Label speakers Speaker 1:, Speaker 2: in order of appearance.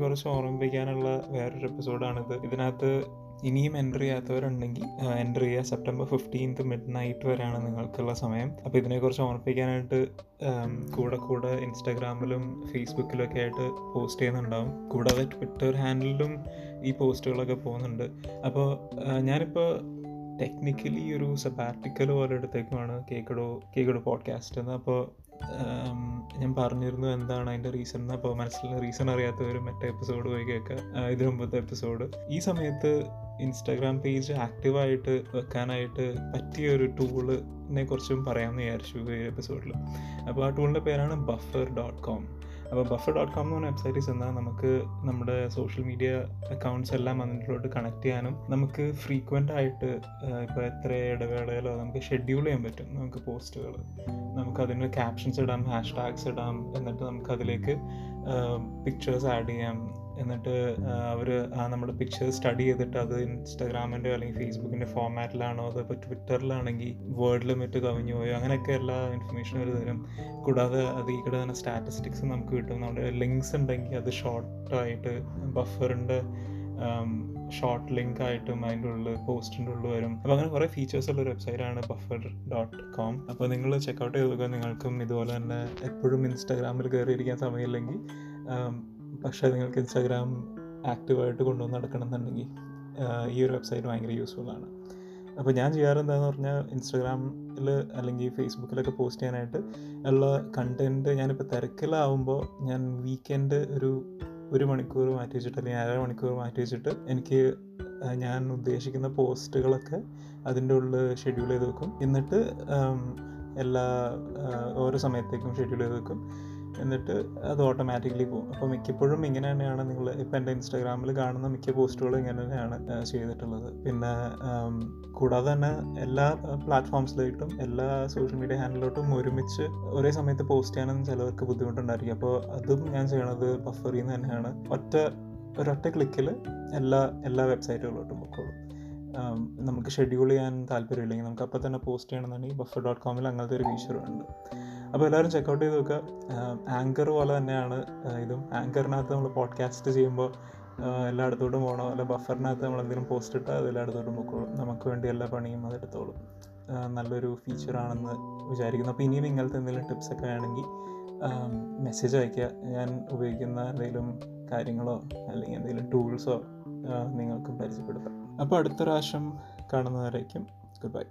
Speaker 1: കുറച്ച് ഓർമ്മിപ്പിക്കാനുള്ള വേറൊരു എപ്പിസോഡാണിത് ഇതിനകത്ത് ഇനിയും എന്റർ ചെയ്യാത്തവരുണ്ടെങ്കിൽ എന്റർ ചെയ്യുക സെപ്റ്റംബർ ഫിഫ്റ്റീൻത്ത് മിഡ് നൈറ്റ് വരെയാണ് നിങ്ങൾക്കുള്ള സമയം. അപ്പോൾ ഇതിനെക്കുറിച്ച് ഓർമ്മിപ്പിക്കാനായിട്ട് കൂടെ കൂടെ ഇൻസ്റ്റാഗ്രാമിലും ഫേസ്ബുക്കിലും ഒക്കെ ആയിട്ട് പോസ്റ്റ് ചെയ്യുന്നുണ്ടാവും. കൂടാതെ ട്വിറ്റർ ഹാൻഡിലും ഈ പോസ്റ്റുകളൊക്കെ പോകുന്നുണ്ട്. അപ്പോൾ ഞാനിപ്പോൾ ടെക്നിക്കലി ഒരു സബാറ്റിക്കൽ പോലെ എടുത്തേക്കുമാണ് കേക്കടോ കേക്കടോ പോഡ്കാസ്റ്റ് എന്ന്. അപ്പോൾ ഞാൻ പറഞ്ഞിരുന്നു എന്താണ് അതിന്റെ റീസൺ എന്ന്. അപ്പോൾ മനസ്സിൽ റീസൺ അറിയാത്തവർ മറ്റേ എപ്പിസോഡ് പോയി കേൾക്കുക ഇത് മുമ്പത്തെ എപ്പിസോഡ് ഈ സമയത്ത് ഇൻസ്റ്റാഗ്രാം പേജ് ആക്റ്റീവായിട്ട് വെക്കാനായിട്ട് പറ്റിയ ഒരു ടൂളിനെ കുറിച്ചും പറയാമെന്ന് വിചാരിച്ചു ഈ എപ്പിസോഡിൽ അപ്പോൾ ആ ടൂളിന്റെ പേരാണ് ബഫർ ഡോട്ട് കോം അപ്പോൾ ബഫർ ഡോട്ട് കോം എന്ന് പറഞ്ഞ വെബ്സൈറ്റിൽ ചെന്നാൽ നമുക്ക് നമ്മുടെ സോഷ്യൽ മീഡിയ അക്കൗണ്ട്സ് എല്ലാം അതിലോട്ട് കണക്ട് ചെയ്യാനും നമുക്ക് ഫ്രീക്വന്റ് ആയിട്ട് ഇപ്പോൾ എത്ര ഇടവേളയിലോ നമുക്ക് ഷെഡ്യൂൾ ചെയ്യാൻ പറ്റും നമുക്ക് പോസ്റ്റുകൾ നമുക്ക് അതിന് ക്യാപ്ഷൻസ് ഇടാം ഹാഷ് ടാഗ്സ് ഇടാം എന്നിട്ട് നമുക്ക് അതിലേക്ക് പിക്ചേഴ്സ് ആഡ് ചെയ്യാം എന്നിട്ട് അവർ നമ്മുടെ പിക്ചർ സ്റ്റഡി ചെയ്തിട്ട് അത് ഇൻസ്റ്റാഗ്രാമിന്റെ അല്ലെങ്കിൽ ഫേസ്ബുക്കിന്റെ ഫോമാറ്റിലാണോ അതോ ഇപ്പോൾ ട്വിറ്ററിലാണെങ്കിൽ വേർഡ് ലിമിറ്റ് കവിഞ്ഞു പോയോ? അങ്ങനെയൊക്കെ എല്ലാ ഇൻഫർമേഷനും അവർ തരും. കൂടാതെ അത് ഈ തന്നെ സ്റ്റാറ്റിസ്റ്റിക്സ് നമുക്ക് കിട്ടും. നമ്മുടെ ലിങ്ക്സ് ഉണ്ടെങ്കിൽ അത് ഷോർട്ടായിട്ട് ബഫറിന്റെ ഷോർട്ട് ലിങ്ക് ആയിട്ടും അതിന്റെ ഉള്ളിൽ പോസ്റ്റിന്റെ ഉള്ളിൽ വരും. അപ്പോൾ അങ്ങനെ കുറേ ഫീച്ചേഴ്സ് ഉള്ള ഒരു വെബ്സൈറ്റാണ് ബഫർ ഡോട്ട് കോം അപ്പോൾ നിങ്ങൾ ചെക്കൗട്ട് ചെയ്ത് നോക്കുക. നിങ്ങൾക്കും ഇതുപോലെ തന്നെ എപ്പോഴും ഇൻസ്റ്റാഗ്രാമിൽ കയറിയിരിക്കാൻ സമയമില്ലെങ്കിൽ പക്ഷേ നിങ്ങൾക്ക് ഇൻസ്റ്റാഗ്രാം ആക്റ്റീവായിട്ട് കൊണ്ടുവന്ന് നടക്കണം എന്നുണ്ടെങ്കിൽ ഈ ഒരു വെബ്സൈറ്റ് ഭയങ്കര യൂസ്ഫുൾ ആണ് അപ്പോൾ ഞാൻ ചെയ്യാറ് എന്താണെന്ന് പറഞ്ഞാൽ ഇൻസ്റ്റാഗ്രാമിൽ അല്ലെങ്കിൽ ഫേസ്ബുക്കിലൊക്കെ പോസ്റ്റ് ചെയ്യാനായിട്ട് ഉള്ള കണ്ടന്റ് ഞാനിപ്പോൾ തിരക്കിലാവുമ്പോൾ ഞാൻ വീക്കെൻഡ് ഒരു ഒരു മണിക്കൂർ മാറ്റി വെച്ചിട്ട് അല്ലെങ്കിൽ അര മണിക്കൂർ മാറ്റി വെച്ചിട്ട് എനിക്ക് ഞാൻ ഉദ്ദേശിക്കുന്ന പോസ്റ്റുകളൊക്കെ അതിന്റെ ഉള്ളിൽ ഷെഡ്യൂൾ ചെയ്ത് വെക്കും. എന്നിട്ട് എല്ലാ ഓരോ സമയത്തേക്കും ഷെഡ്യൂൾ ചെയ്ത് വെക്കും. എന്നിട്ട് അത് ഓട്ടോമാറ്റിക്കലി പോകും. അപ്പോൾ മിക്കപ്പോഴും ഇങ്ങനെ തന്നെയാണ് നിങ്ങൾ ഇപ്പം എന്റെ ഇൻസ്റ്റാഗ്രാമിൽ കാണുന്ന മിക്ക പോസ്റ്റുകളും ഇങ്ങനെ തന്നെയാണ് ചെയ്തിട്ടുള്ളത്. പിന്നെ കൂടാതെ തന്നെ എല്ലാ പ്ലാറ്റ്ഫോംസിലായിട്ടും എല്ലാ സോഷ്യൽ മീഡിയ ഹാൻഡിലോട്ടും ഒരുമിച്ച് ഒരേ സമയത്ത് പോസ്റ്റ് ചെയ്യാനൊന്നും ചിലവർക്ക് ബുദ്ധിമുട്ടുണ്ടായിരിക്കും. അപ്പോൾ അതും ഞാൻ ചെയ്യണത് ബഫറിൽ നിന്ന് തന്നെയാണ്. ഒറ്റ ഒരൊറ്റ ക്ലിക്കിൽ എല്ലാ എല്ലാ വെബ്സൈറ്റുകളിലോട്ടും പൊക്കോളും. നമുക്ക് ഷെഡ്യൂൾ ചെയ്യാൻ താല്പര്യമില്ലെങ്കിൽ നമുക്ക് അപ്പോൾ തന്നെ പോസ്റ്റ് ചെയ്യണമെന്നുണ്ടെങ്കിൽ ബഫർ ഡോട്ട് കോമിൽ അങ്ങനത്തെ ഒരു ഫീച്ചർ ഉണ്ട്. അപ്പോൾ എല്ലാവരും ചെക്കൗട്ട് ചെയ്ത് നോക്കുക. ആങ്കർ പോലെ തന്നെയാണ് ഇതും. ആങ്കറിനകത്ത് നമ്മൾ പോഡ്കാസ്റ്റ് ചെയ്യുമ്പോൾ എല്ലായിടത്തോട്ടും പോകണോ. അല്ല ബഫറിനകത്ത് നമ്മൾ എന്തെങ്കിലും പോസ്റ്റ് ഇട്ടാൽ അത് എല്ലായിടത്തോട്ടും പൊക്കോളും. നമുക്ക് വേണ്ടി എല്ലാ പണിയും അതെടുത്തോളും നല്ലൊരു ഫീച്ചറാണെന്ന് വിചാരിക്കുന്നു. അപ്പോൾ ഇനിയും ഇങ്ങനത്തെ എന്തെങ്കിലും ടിപ്സൊക്കെ ആണെങ്കിൽ മെസ്സേജ് അയയ്ക്കുക. ഞാൻ ഉപയോഗിക്കുന്ന എന്തെങ്കിലും കാര്യങ്ങളോ അല്ലെങ്കിൽ എന്തെങ്കിലും ടൂൾസോ നിങ്ങൾക്ക് പരിചയപ്പെടുത്താം. അപ്പോൾ അടുത്ത പ്രാവശ്യം കാണുന്നവരേക്കും ഗുഡ് ബൈ